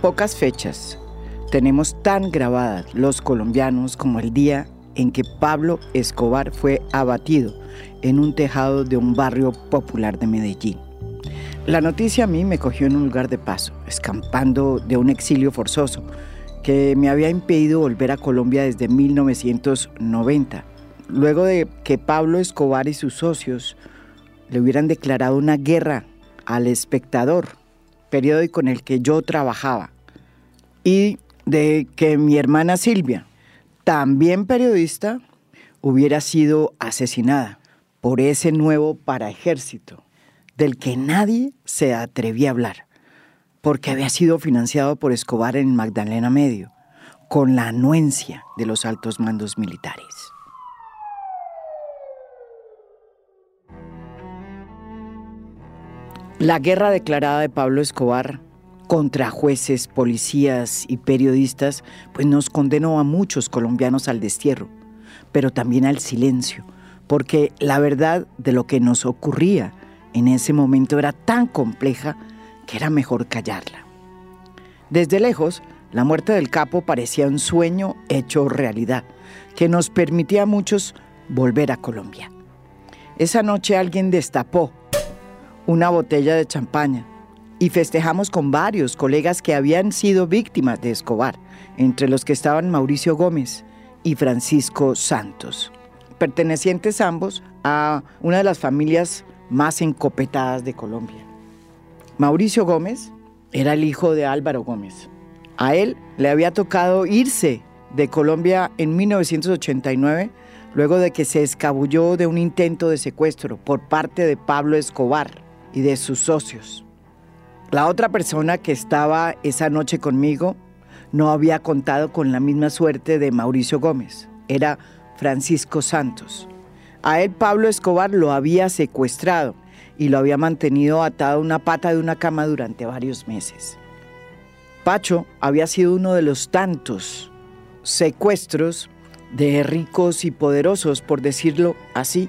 Pocas fechas tenemos tan grabadas los colombianos como el día en que Pablo Escobar fue abatido en un tejado de un barrio popular de Medellín. La noticia a mí me cogió en un lugar de paso, escampando de un exilio forzoso que me había impedido volver a Colombia desde 1990, luego de que Pablo Escobar y sus socios le hubieran declarado una guerra al espectador, periódico en el que yo trabajaba, y de que mi hermana Silvia, también periodista, hubiera sido asesinada por ese nuevo paraejército del que nadie se atrevía a hablar, porque había sido financiado por Escobar en Magdalena Medio, con la anuencia de los altos mandos militares. La guerra declarada de Pablo Escobar contra jueces, policías y periodistas, pues nos condenó a muchos colombianos al destierro, pero también al silencio, porque la verdad de lo que nos ocurría en ese momento era tan compleja que era mejor callarla. Desde lejos, la muerte del capo parecía un sueño hecho realidad, que nos permitía a muchos volver a Colombia. Esa noche alguien destapó una botella de champaña y festejamos con varios colegas que habían sido víctimas de Escobar, entre los que estaban Mauricio Gómez y Francisco Santos, pertenecientes ambos a una de las familias más encopetadas de Colombia. Mauricio Gómez era el hijo de Álvaro Gómez. A él le había tocado irse de Colombia en 1989 luego de que se escabulló de un intento de secuestro por parte de Pablo Escobar y de sus socios. La otra persona que estaba esa noche conmigo no había contado con la misma suerte de Mauricio Gómez. Era Francisco Santos. A él Pablo Escobar lo había secuestrado y lo había mantenido atado a una pata de una cama durante varios meses. Pacho había sido uno de los tantos secuestros de ricos y poderosos, por decirlo así,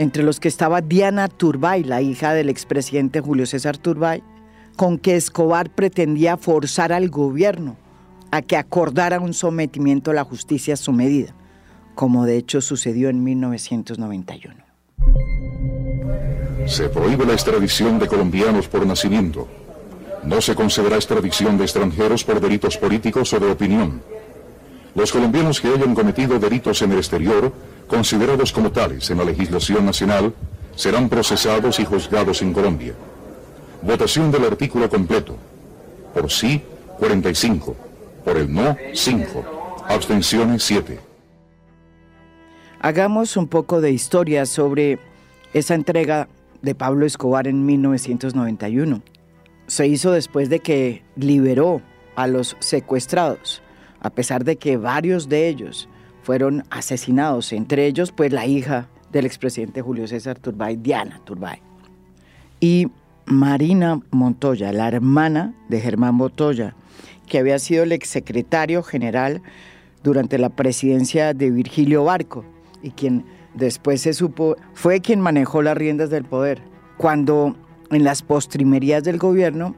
entre los que estaba Diana Turbay, la hija del expresidente Julio César Turbay, con que Escobar pretendía forzar al gobierno a que acordara un sometimiento a la justicia a su medida, como de hecho sucedió en 1991. Se prohíbe la extradición de colombianos por nacimiento. No se concederá extradición de extranjeros por delitos políticos o de opinión. Los colombianos que hayan cometido delitos en el exterior, considerados como tales en la legislación nacional, serán procesados y juzgados en Colombia. Votación del artículo completo. Por sí, 45. Por el no, 5. Abstenciones, 7. Hagamos un poco de historia sobre esa entrega de Pablo Escobar en 1991. Se hizo después de que liberó a los secuestrados, a pesar de que varios de ellos fueron asesinados, entre ellos pues la hija del expresidente Julio César Turbay, Diana Turbay. Y Marina Montoya, la hermana de Germán Montoya, que había sido el exsecretario general durante la presidencia de Virgilio Barco y quien después se supo fue quien manejó las riendas del poder. Cuando en las postrimerías del gobierno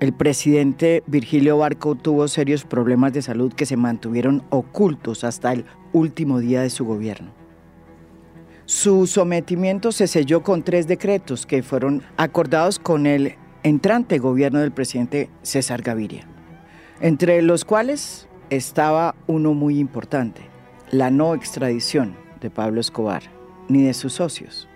el presidente Virgilio Barco tuvo serios problemas de salud que se mantuvieron ocultos hasta el último día de su gobierno. Su sometimiento se selló con tres decretos que fueron acordados con el entrante gobierno del presidente César Gaviria, entre los cuales estaba uno muy importante, la no extradición de Pablo Escobar ni de sus socios,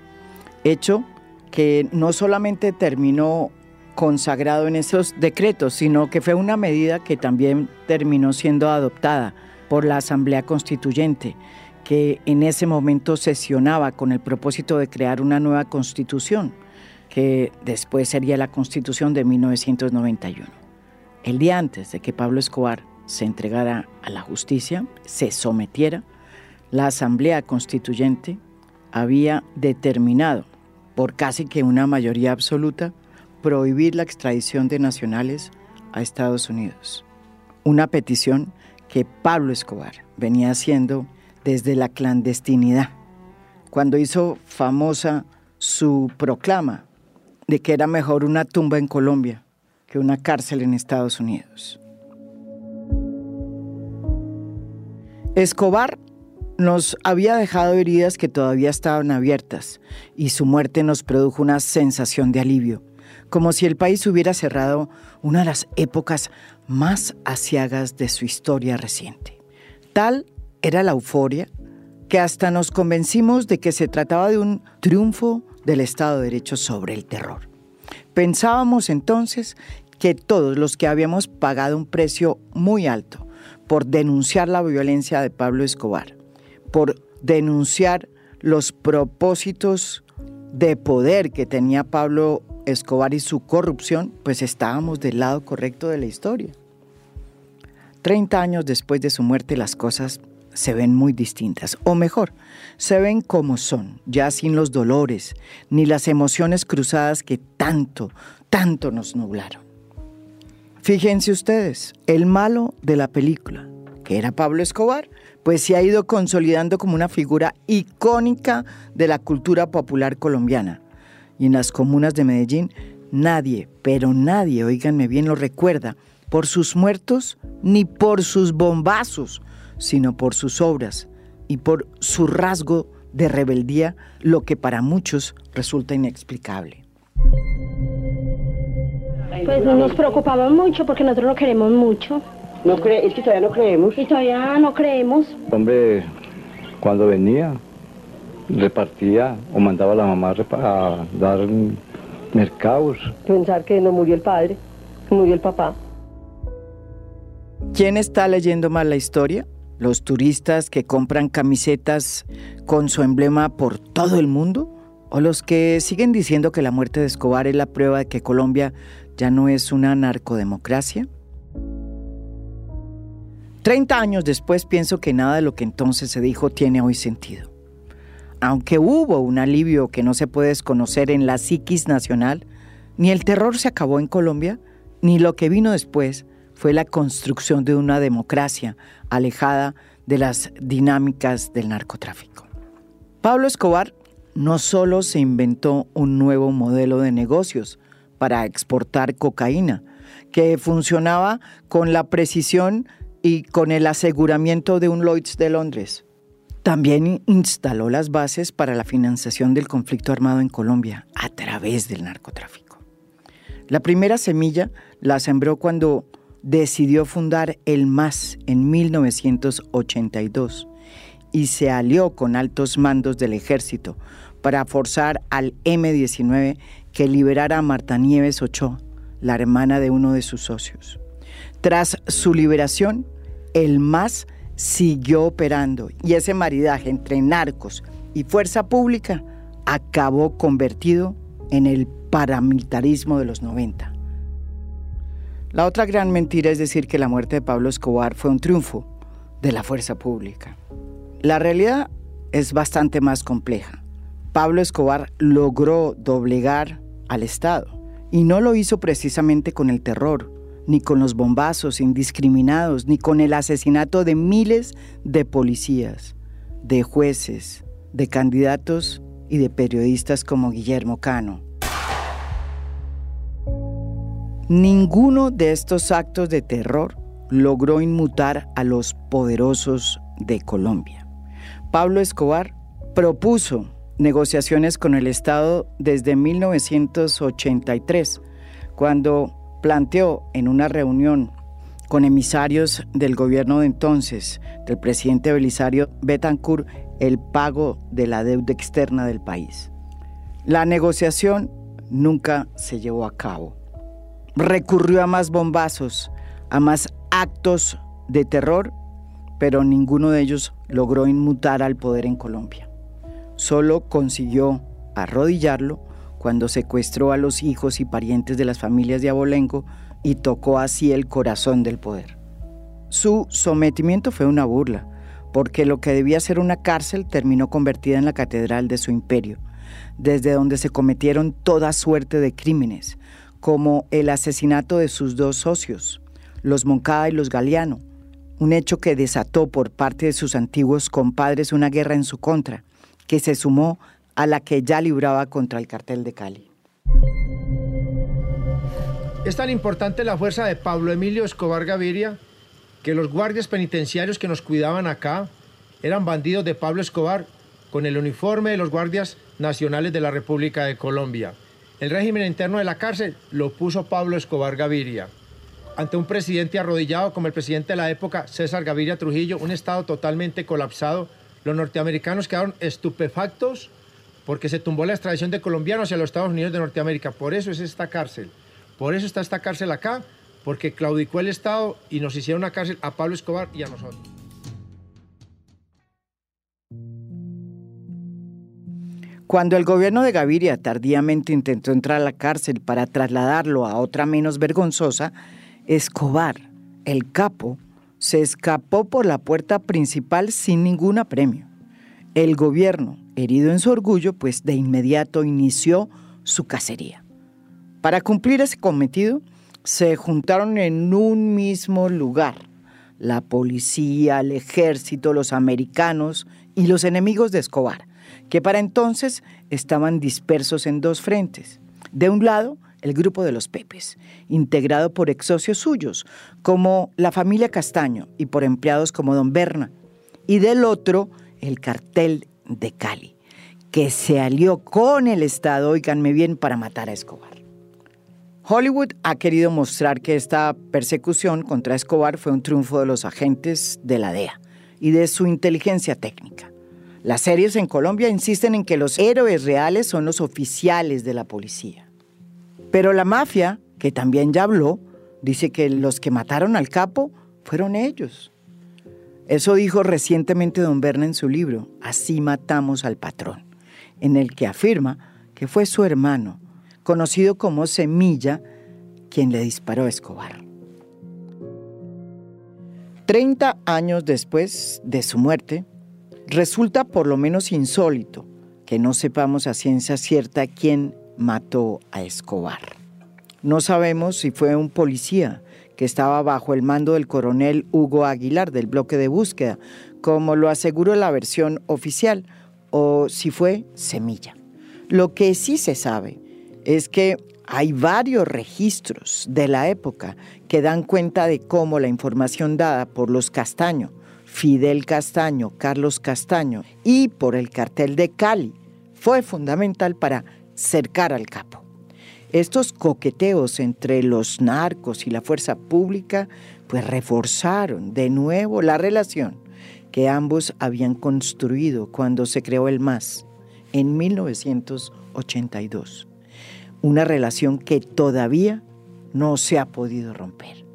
hecho que no solamente terminó consagrado en esos decretos, sino que fue una medida que también terminó siendo adoptada por la Asamblea Constituyente que en ese momento sesionaba con el propósito de crear una nueva constitución, que después sería la constitución de 1991. El día antes de que Pablo Escobar se entregara a la justicia, se sometiera, la Asamblea Constituyente había determinado, por casi que una mayoría absoluta, prohibir la extradición de nacionales a Estados Unidos. Una petición que Pablo Escobar venía haciendo desde la clandestinidad, cuando hizo famosa su proclama de que era mejor una tumba en Colombia que una cárcel en Estados Unidos. Escobar nos había dejado heridas que todavía estaban abiertas y su muerte nos produjo una sensación de alivio como si el país hubiera cerrado una de las épocas más asiagas de su historia reciente. Tal era la euforia que hasta nos convencimos de que se trataba de un triunfo del Estado de Derecho sobre el terror. Pensábamos entonces que todos los que habíamos pagado un precio muy alto por denunciar la violencia de Pablo Escobar, por denunciar los propósitos de poder que tenía Pablo Escobar y su corrupción, pues estábamos del lado correcto de la historia. Treinta años después de su muerte las cosas se ven muy distintas, o mejor, se ven como son, ya sin los dolores ni las emociones cruzadas que tanto, tanto nos nublaron. Fíjense ustedes, el malo de la película, que era Pablo Escobar, pues se ha ido consolidando como una figura icónica de la cultura popular colombiana. Y en las comunas de Medellín, nadie, pero nadie, oíganme bien, lo recuerda por sus muertos ni por sus bombazos, sino por sus obras y por su rasgo de rebeldía, lo que para muchos resulta inexplicable. Pues nos preocupamos mucho porque nosotros lo queremos mucho. No cree, es que todavía no creemos. Y todavía no creemos. Hombre, cuando venía, repartía o mandaba a la mamá a dar mercados. Pensar que no murió el padre, murió el papá. ¿Quién está leyendo mal la historia? los turistas que compran camisetas con su emblema por todo el mundo? ¿O los que siguen diciendo que la muerte de Escobar es la prueba de que Colombia ya no es una narcodemocracia? Treinta años después pienso que nada de lo que entonces se dijo tiene hoy sentido. Aunque hubo un alivio que no se puede desconocer en la psiquis nacional, ni el terror se acabó en Colombia, ni lo que vino después fue la construcción de una democracia alejada de las dinámicas del narcotráfico. Pablo Escobar no solo se inventó un nuevo modelo de negocios para exportar cocaína, que funcionaba con la precisión y con el aseguramiento de un Lloyds de Londres. También instaló las bases para la financiación del conflicto armado en Colombia a través del narcotráfico. La primera semilla la sembró cuando decidió fundar el MAS en 1982 y se alió con altos mandos del ejército para forzar al M-19 que liberara a Marta Nieves Ochoa, la hermana de uno de sus socios. Tras su liberación, el MAS siguió operando y ese maridaje entre narcos y fuerza pública acabó convertido en el paramilitarismo de los 90. La otra gran mentira es decir que la muerte de Pablo Escobar fue un triunfo de la fuerza pública. La realidad es bastante más compleja. Pablo Escobar logró doblegar al Estado y no lo hizo precisamente con el terror, ni con los bombazos indiscriminados, ni con el asesinato de miles de policías, de jueces, de candidatos y de periodistas como Guillermo Cano. Ninguno de estos actos de terror logró inmutar a los poderosos de Colombia. Pablo Escobar propuso negociaciones con el Estado desde 1983, cuando planteó en una reunión con emisarios del gobierno de entonces, del presidente Belisario Betancourt, el pago de la deuda externa del país. La negociación nunca se llevó a cabo recurrió a más bombazos, a más actos de terror, pero ninguno de ellos logró inmutar al poder en Colombia. Solo consiguió arrodillarlo cuando secuestró a los hijos y parientes de las familias de Abolengo y tocó así el corazón del poder. Su sometimiento fue una burla, porque lo que debía ser una cárcel terminó convertida en la catedral de su imperio, desde donde se cometieron toda suerte de crímenes, como el asesinato de sus dos socios, los Moncada y los Galeano, un hecho que desató por parte de sus antiguos compadres una guerra en su contra, que se sumó a la que ya libraba contra el cartel de Cali. Es tan importante la fuerza de Pablo Emilio Escobar Gaviria que los guardias penitenciarios que nos cuidaban acá eran bandidos de Pablo Escobar con el uniforme de los guardias nacionales de la República de Colombia. El régimen interno de la cárcel lo puso Pablo Escobar Gaviria. Ante un presidente arrodillado como el presidente de la época, César Gaviria Trujillo, un estado totalmente colapsado, los norteamericanos quedaron estupefactos porque se tumbó la extradición de colombianos hacia los Estados Unidos de Norteamérica. Por eso es esta cárcel. Por eso está esta cárcel acá, porque claudicó el Estado y nos hicieron una cárcel a Pablo Escobar y a nosotros. Cuando el gobierno de Gaviria tardíamente intentó entrar a la cárcel para trasladarlo a otra menos vergonzosa, Escobar, el capo, se escapó por la puerta principal sin ningún apremio. El gobierno, herido en su orgullo, pues de inmediato inició su cacería. Para cumplir ese cometido, se juntaron en un mismo lugar la policía, el ejército, los americanos y los enemigos de Escobar que para entonces estaban dispersos en dos frentes. De un lado, el grupo de los Pepes, integrado por ex socios suyos, como la familia Castaño y por empleados como Don Berna. Y del otro, el cartel de Cali, que se alió con el Estado, oiganme bien, para matar a Escobar. Hollywood ha querido mostrar que esta persecución contra Escobar fue un triunfo de los agentes de la DEA y de su inteligencia técnica. Las series en Colombia insisten en que los héroes reales son los oficiales de la policía. Pero la mafia, que también ya habló, dice que los que mataron al capo fueron ellos. Eso dijo recientemente don Berna en su libro, Así matamos al patrón, en el que afirma que fue su hermano, conocido como Semilla, quien le disparó a Escobar. Treinta años después de su muerte, Resulta por lo menos insólito que no sepamos a ciencia cierta quién mató a Escobar. No sabemos si fue un policía que estaba bajo el mando del coronel Hugo Aguilar del bloque de búsqueda, como lo aseguró la versión oficial, o si fue Semilla. Lo que sí se sabe es que hay varios registros de la época que dan cuenta de cómo la información dada por los Castaño Fidel Castaño, Carlos Castaño y por el cartel de Cali fue fundamental para cercar al capo. Estos coqueteos entre los narcos y la fuerza pública pues reforzaron de nuevo la relación que ambos habían construido cuando se creó el MAS en 1982. Una relación que todavía no se ha podido romper.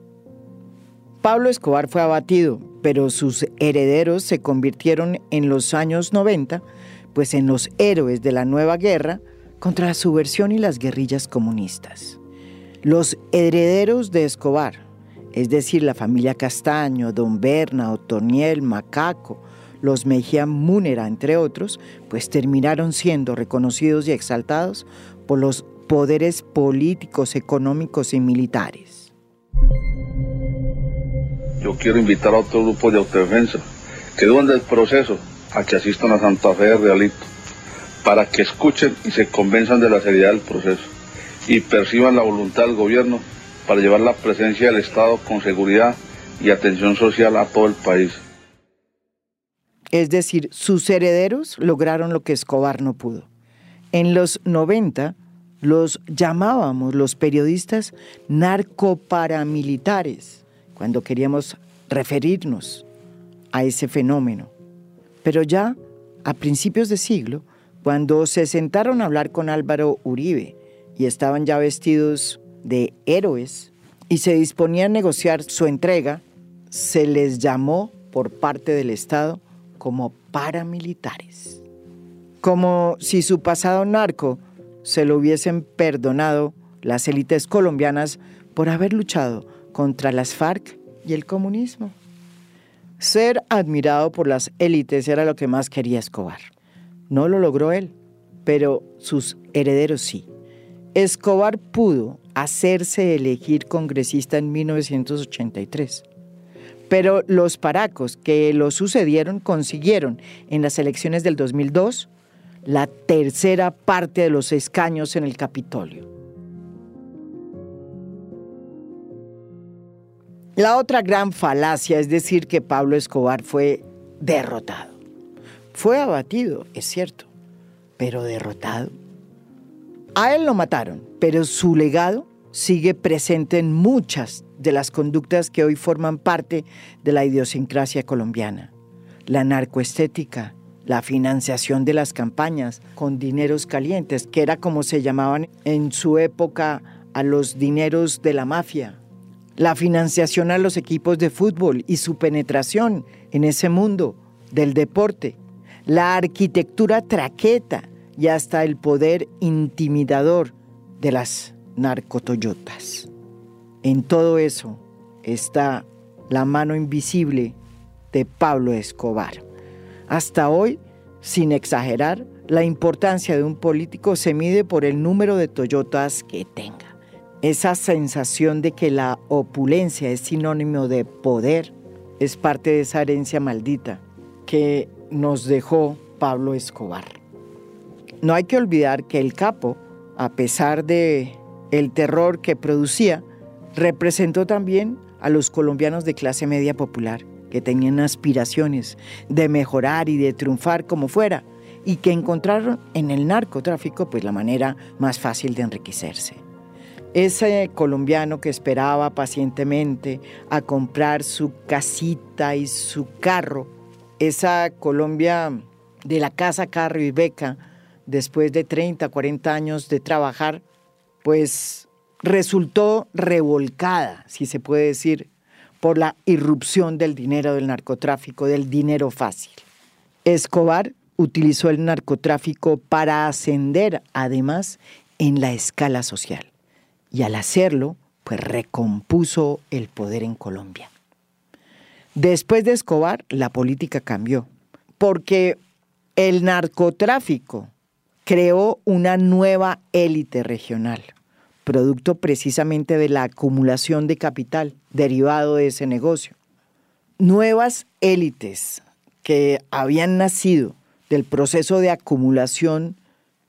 Pablo Escobar fue abatido, pero sus herederos se convirtieron en los años 90, pues en los héroes de la nueva guerra contra la subversión y las guerrillas comunistas. Los herederos de Escobar, es decir, la familia Castaño, Don Berna, Otoniel, Macaco, los Mejía Múnera, entre otros, pues terminaron siendo reconocidos y exaltados por los poderes políticos, económicos y militares yo quiero invitar a otro grupo de autodefensa que durante el proceso a que asistan a Santa Fe de Realito, para que escuchen y se convenzan de la seriedad del proceso y perciban la voluntad del gobierno para llevar la presencia del Estado con seguridad y atención social a todo el país. Es decir, sus herederos lograron lo que Escobar no pudo. En los 90 los llamábamos los periodistas narcoparamilitares cuando queríamos referirnos a ese fenómeno. Pero ya a principios de siglo, cuando se sentaron a hablar con Álvaro Uribe y estaban ya vestidos de héroes y se disponían a negociar su entrega, se les llamó por parte del Estado como paramilitares. Como si su pasado narco se lo hubiesen perdonado las élites colombianas por haber luchado contra las FARC y el comunismo. Ser admirado por las élites era lo que más quería Escobar. No lo logró él, pero sus herederos sí. Escobar pudo hacerse elegir congresista en 1983. Pero los paracos que lo sucedieron consiguieron en las elecciones del 2002 la tercera parte de los escaños en el Capitolio. La otra gran falacia es decir que Pablo Escobar fue derrotado. Fue abatido, es cierto, pero derrotado. A él lo mataron, pero su legado sigue presente en muchas de las conductas que hoy forman parte de la idiosincrasia colombiana. La narcoestética, la financiación de las campañas con dineros calientes, que era como se llamaban en su época a los dineros de la mafia, la financiación a los equipos de fútbol y su penetración en ese mundo del deporte, la arquitectura traqueta y hasta el poder intimidador de las narcotoyotas. En todo eso está la mano invisible de Pablo Escobar. Hasta hoy, sin exagerar, la importancia de un político se mide por el número de Toyotas que tenga. Esa sensación de que la opulencia es sinónimo de poder es parte de esa herencia maldita que nos dejó Pablo Escobar. No hay que olvidar que el capo, a pesar de el terror que producía, representó también a los colombianos de clase media popular que tenían aspiraciones de mejorar y de triunfar como fuera y que encontraron en el narcotráfico pues la manera más fácil de enriquecerse. Ese colombiano que esperaba pacientemente a comprar su casita y su carro, esa Colombia de la casa, carro y beca, después de 30, 40 años de trabajar, pues resultó revolcada, si se puede decir, por la irrupción del dinero del narcotráfico, del dinero fácil. Escobar utilizó el narcotráfico para ascender además en la escala social y al hacerlo, pues recompuso el poder en Colombia. Después de Escobar, la política cambió, porque el narcotráfico creó una nueva élite regional producto precisamente de la acumulación de capital derivado de ese negocio. Nuevas élites que habían nacido del proceso de acumulación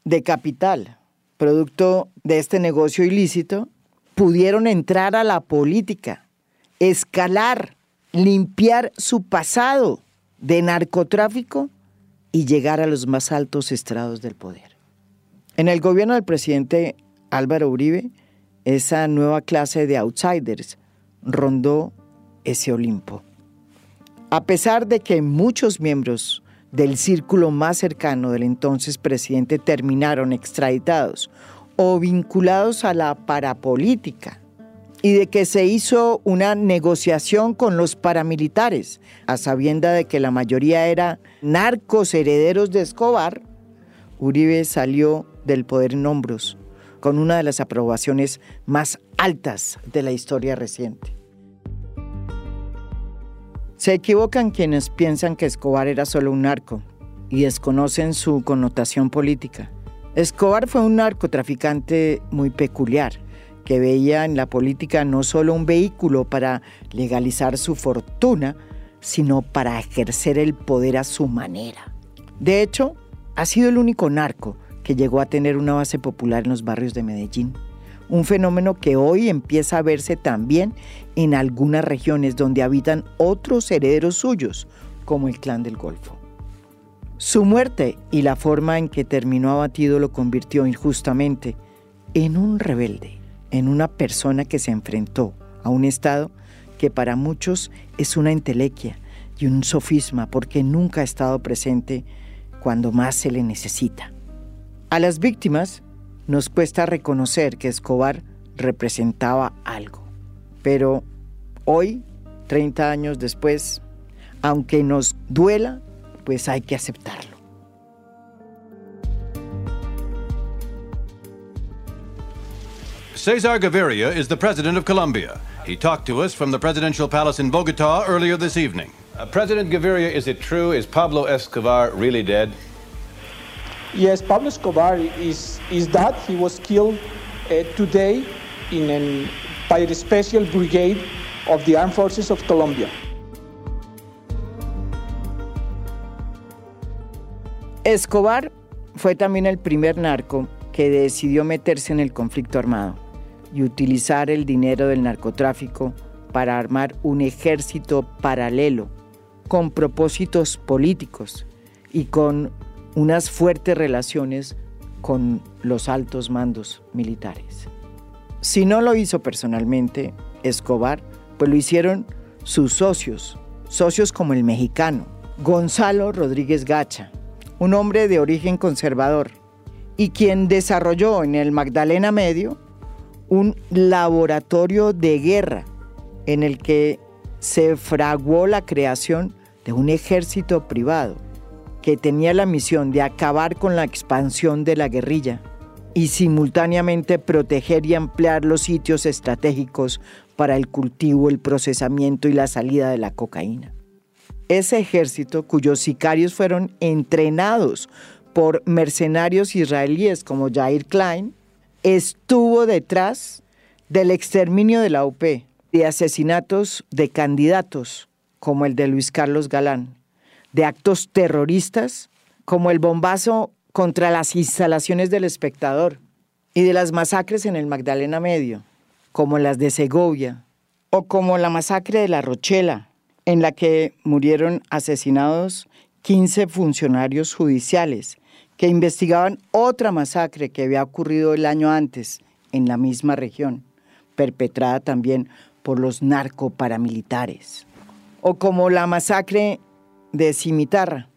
de capital, producto de este negocio ilícito, pudieron entrar a la política, escalar, limpiar su pasado de narcotráfico y llegar a los más altos estrados del poder. En el gobierno del presidente Álvaro Uribe, esa nueva clase de outsiders rondó ese Olimpo. A pesar de que muchos miembros del círculo más cercano del entonces presidente terminaron extraditados o vinculados a la parapolítica, y de que se hizo una negociación con los paramilitares, a sabienda de que la mayoría eran narcos herederos de Escobar, Uribe salió del poder en hombros con una de las aprobaciones más altas de la historia reciente. Se equivocan quienes piensan que Escobar era solo un narco y desconocen su connotación política. Escobar fue un narcotraficante muy peculiar, que veía en la política no solo un vehículo para legalizar su fortuna, sino para ejercer el poder a su manera. De hecho, ha sido el único narco que llegó a tener una base popular en los barrios de Medellín. Un fenómeno que hoy empieza a verse también en algunas regiones donde habitan otros herederos suyos, como el clan del Golfo. Su muerte y la forma en que terminó abatido lo convirtió injustamente en un rebelde, en una persona que se enfrentó a un Estado que para muchos es una entelequia y un sofisma porque nunca ha estado presente cuando más se le necesita. A las víctimas nos cuesta reconocer que Escobar representaba algo, pero hoy, 30 años después, aunque nos duela, pues hay que aceptarlo. Cesar Gaviria is the president of Colombia. He talked to us from the presidential palace in Bogota earlier this evening. Uh, president Gaviria, is it true? Is Pablo Escobar really dead? Yes, Pablo Escobar is, is that. He was killed uh, today in an, by the Special Brigade of the Armed Forces of Colombia. Escobar fue también el primer narco que decidió meterse en el conflicto armado y utilizar el dinero del narcotráfico para armar un ejército paralelo con propósitos políticos y con unas fuertes relaciones con los altos mandos militares. Si no lo hizo personalmente Escobar, pues lo hicieron sus socios, socios como el mexicano, Gonzalo Rodríguez Gacha, un hombre de origen conservador, y quien desarrolló en el Magdalena Medio un laboratorio de guerra en el que se fraguó la creación de un ejército privado que tenía la misión de acabar con la expansión de la guerrilla y simultáneamente proteger y ampliar los sitios estratégicos para el cultivo, el procesamiento y la salida de la cocaína. Ese ejército, cuyos sicarios fueron entrenados por mercenarios israelíes como Jair Klein, estuvo detrás del exterminio de la UP, de asesinatos de candidatos como el de Luis Carlos Galán, de actos terroristas como el bombazo contra las instalaciones del espectador y de las masacres en el Magdalena Medio, como las de Segovia, o como la masacre de La Rochela, en la que murieron asesinados 15 funcionarios judiciales que investigaban otra masacre que había ocurrido el año antes en la misma región, perpetrada también por los narcoparamilitares. O como la masacre de Cimitarra,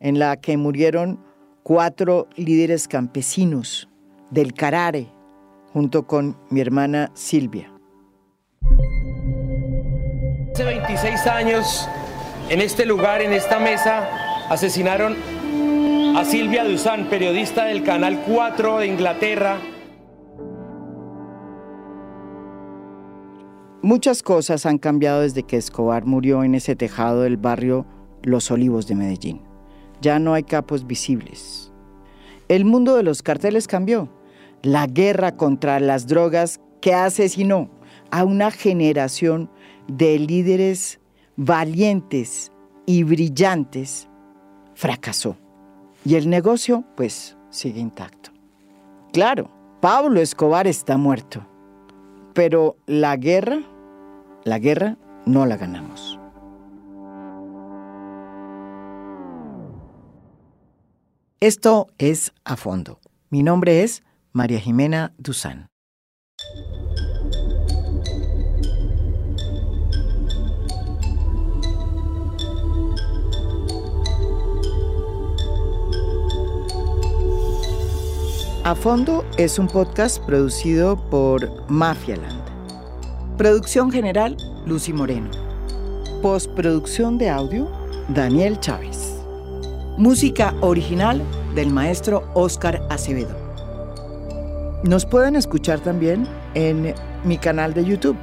en la que murieron cuatro líderes campesinos del Carare, junto con mi hermana Silvia. Hace 26 años, en este lugar, en esta mesa, asesinaron a Silvia Duzán, periodista del Canal 4 de Inglaterra. Muchas cosas han cambiado desde que Escobar murió en ese tejado del barrio Los Olivos de Medellín ya no hay capos visibles. El mundo de los carteles cambió. La guerra contra las drogas que asesinó a una generación de líderes valientes y brillantes fracasó. Y el negocio, pues, sigue intacto. Claro, Pablo Escobar está muerto, pero la guerra, la guerra no la ganamos. Esto es A Fondo. Mi nombre es María Jimena Duzán. A Fondo es un podcast producido por Mafialand. Producción general, Lucy Moreno. Postproducción de audio, Daniel Chávez. Música original del maestro Oscar Acevedo. Nos pueden escuchar también en mi canal de YouTube.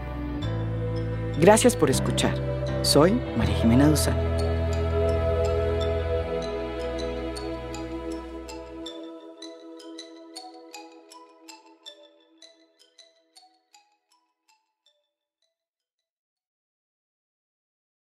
Gracias por escuchar. Soy María Jimena Duzán.